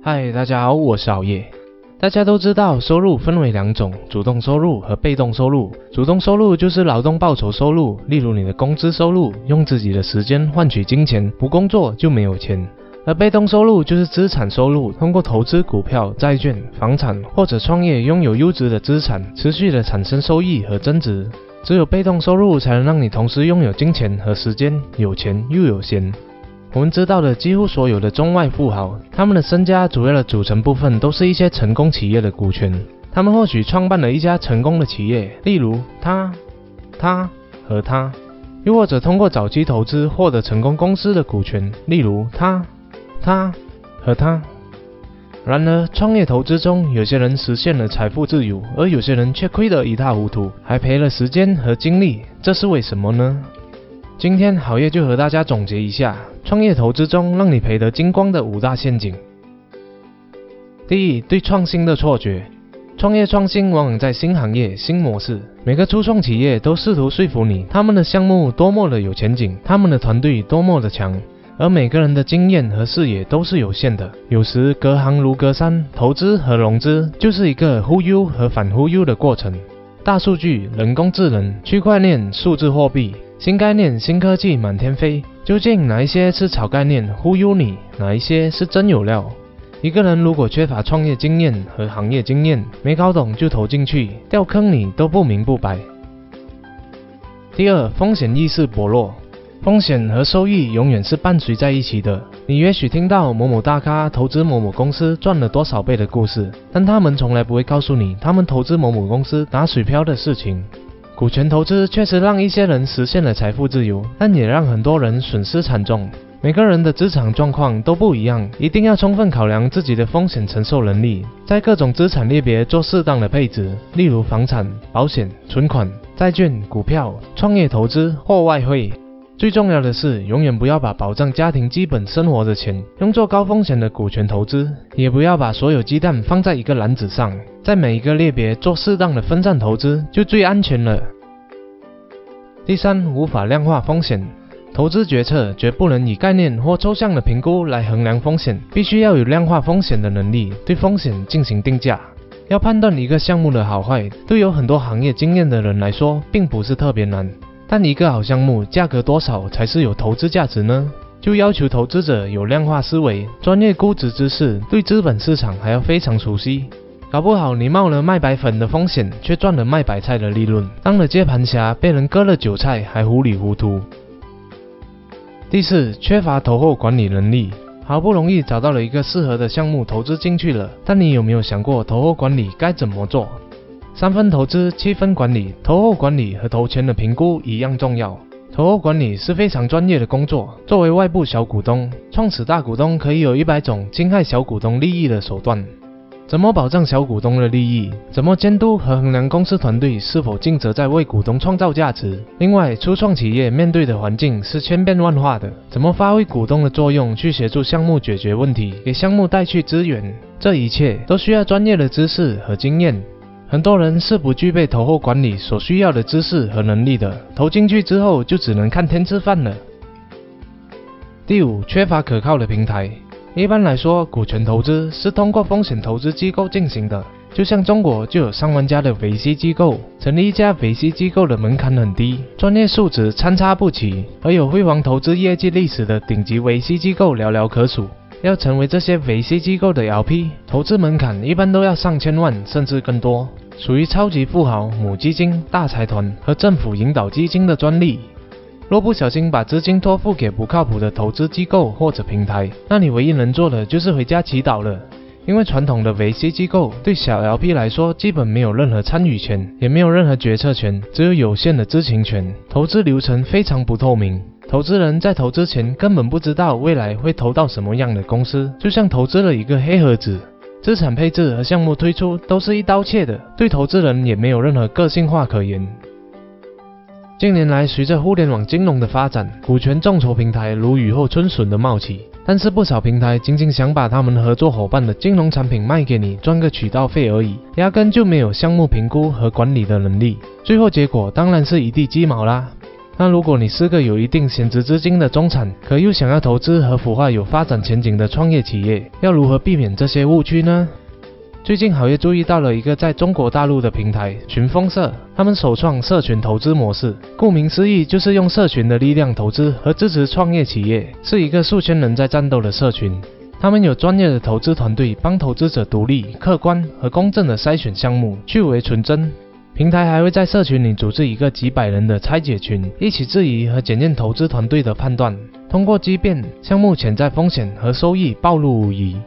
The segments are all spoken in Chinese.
嗨，大家好，我是熬夜。大家都知道，收入分为两种：主动收入和被动收入。主动收入就是劳动报酬收入，例如你的工资收入，用自己的时间换取金钱，不工作就没有钱。而被动收入就是资产收入，通过投资股票、债券、房产或者创业，拥有优质的资产，持续的产生收益和增值。只有被动收入才能让你同时拥有金钱和时间，有钱又有闲。我们知道的几乎所有的中外富豪，他们的身家主要的组成部分都是一些成功企业的股权。他们或许创办了一家成功的企业，例如他、他和他，又或者通过早期投资获得成功公司的股权，例如他、他和他。然而，创业投资中，有些人实现了财富自由，而有些人却亏得一塌糊涂，还赔了时间和精力，这是为什么呢？今天好业就和大家总结一下创业投资中让你赔得精光的五大陷阱。第一，对创新的错觉。创业创新往往在新行业、新模式。每个初创企业都试图说服你，他们的项目多么的有前景，他们的团队多么的强。而每个人的经验和视野都是有限的，有时隔行如隔山。投资和融资就是一个忽悠和反忽悠的过程。大数据、人工智能、区块链、数字货币。新概念、新科技满天飞，究竟哪一些是炒概念忽悠你，哪一些是真有料？一个人如果缺乏创业经验和行业经验，没搞懂就投进去，掉坑里都不明不白。第二，风险意识薄弱，风险和收益永远是伴随在一起的。你也许听到某某大咖投资某某公司赚了多少倍的故事，但他们从来不会告诉你他们投资某某公司打水漂的事情。股权投资确实让一些人实现了财富自由，但也让很多人损失惨重。每个人的资产状况都不一样，一定要充分考量自己的风险承受能力，在各种资产类别做适当的配置，例如房产、保险、存款、债券、股票、创业投资或外汇。最重要的是，永远不要把保障家庭基本生活的钱用作高风险的股权投资，也不要把所有鸡蛋放在一个篮子上，在每一个类别做适当的分散投资，就最安全了。第三，无法量化风险，投资决策绝不能以概念或抽象的评估来衡量风险，必须要有量化风险的能力，对风险进行定价。要判断一个项目的好坏，对有很多行业经验的人来说，并不是特别难。但一个好项目价格多少才是有投资价值呢？就要求投资者有量化思维、专业估值知识，对资本市场还要非常熟悉。搞不好你冒了卖白粉的风险，却赚了卖白菜的利润，当了接盘侠，被人割了韭菜还糊里糊涂。第四，缺乏投后管理能力。好不容易找到了一个适合的项目投资进去了，但你有没有想过投后管理该怎么做？三分投资，七分管理。投后管理和投前的评估一样重要。投后管理是非常专业的工作。作为外部小股东，创始大股东可以有一百种侵害小股东利益的手段。怎么保障小股东的利益？怎么监督和衡量公司团队是否尽责在为股东创造价值？另外，初创企业面对的环境是千变万化的，怎么发挥股东的作用去协助项目解决问题，给项目带去资源？这一切都需要专业的知识和经验。很多人是不具备投后管理所需要的知识和能力的，投进去之后就只能看天吃饭了。第五，缺乏可靠的平台。一般来说，股权投资是通过风险投资机构进行的，就像中国就有上万家的 VC 机构，成立一家 VC 机构的门槛很低，专业素质参差不齐，而有辉煌投资业绩历史的顶级 VC 机构寥寥可数。要成为这些 VC 机构的 LP，投资门槛一般都要上千万甚至更多，属于超级富豪、母基金、大财团和政府引导基金的专利。若不小心把资金托付给不靠谱的投资机构或者平台，那你唯一能做的就是回家祈祷了。因为传统的 VC 机构对小 LP 来说，基本没有任何参与权，也没有任何决策权，只有有限的知情权，投资流程非常不透明。投资人在投资前根本不知道未来会投到什么样的公司，就像投资了一个黑盒子，资产配置和项目推出都是一刀切的，对投资人也没有任何个性化可言。近年来，随着互联网金融的发展，股权众筹平台如雨后春笋的冒起，但是不少平台仅仅想把他们合作伙伴的金融产品卖给你，赚个渠道费而已，压根就没有项目评估和管理的能力，最后结果当然是一地鸡毛啦。那如果你是个有一定闲置资金的中产，可又想要投资和孵化有发展前景的创业企业，要如何避免这些误区呢？最近好业注意到了一个在中国大陆的平台群风社，他们首创社群投资模式，顾名思义就是用社群的力量投资和支持创业企业，是一个数千人在战斗的社群。他们有专业的投资团队，帮投资者独立、客观和公正的筛选项目，去伪存真。平台还会在社群里组织一个几百人的拆解群，一起质疑和检验投资团队的判断，通过激辩项目潜在风险和收益暴露无遗。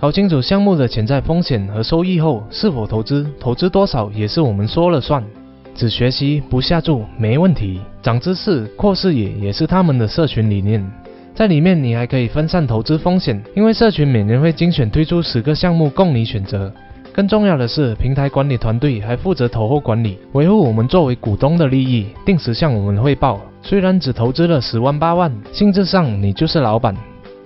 搞清楚项目的潜在风险和收益后，是否投资，投资多少也是我们说了算。只学习不下注没问题，长知识、扩视野也是他们的社群理念。在里面你还可以分散投资风险，因为社群每年会精选推出十个项目供你选择。更重要的是，平台管理团队还负责投后管理，维护我们作为股东的利益，定时向我们汇报。虽然只投资了十万八万，性质上你就是老板。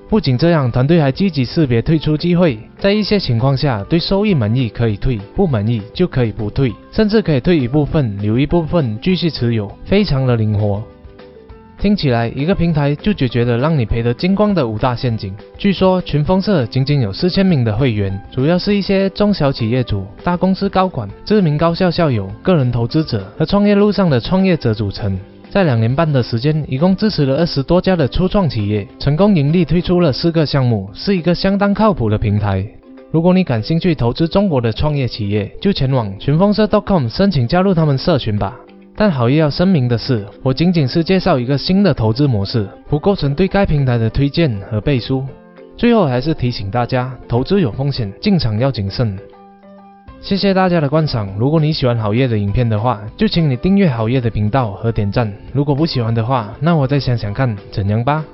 不仅这样，团队还积极识别退出机会，在一些情况下，对收益满意可以退，不满意就可以不退，甚至可以退一部分，留一部分继续持有，非常的灵活。听起来，一个平台就解决了让你赔得精光的五大陷阱。据说群风社仅仅有四千名的会员，主要是一些中小企业主、大公司高管、知名高校校友、个人投资者和创业路上的创业者组成。在两年半的时间，一共支持了二十多家的初创企业，成功盈利，推出了四个项目，是一个相当靠谱的平台。如果你感兴趣投资中国的创业企业，就前往群风社 .com 申请加入他们社群吧。但好意要声明的是，我仅仅是介绍一个新的投资模式，不构成对该平台的推荐和背书。最后还是提醒大家，投资有风险，进场要谨慎。谢谢大家的观赏。如果你喜欢好夜的影片的话，就请你订阅好夜的频道和点赞。如果不喜欢的话，那我再想想看怎样吧。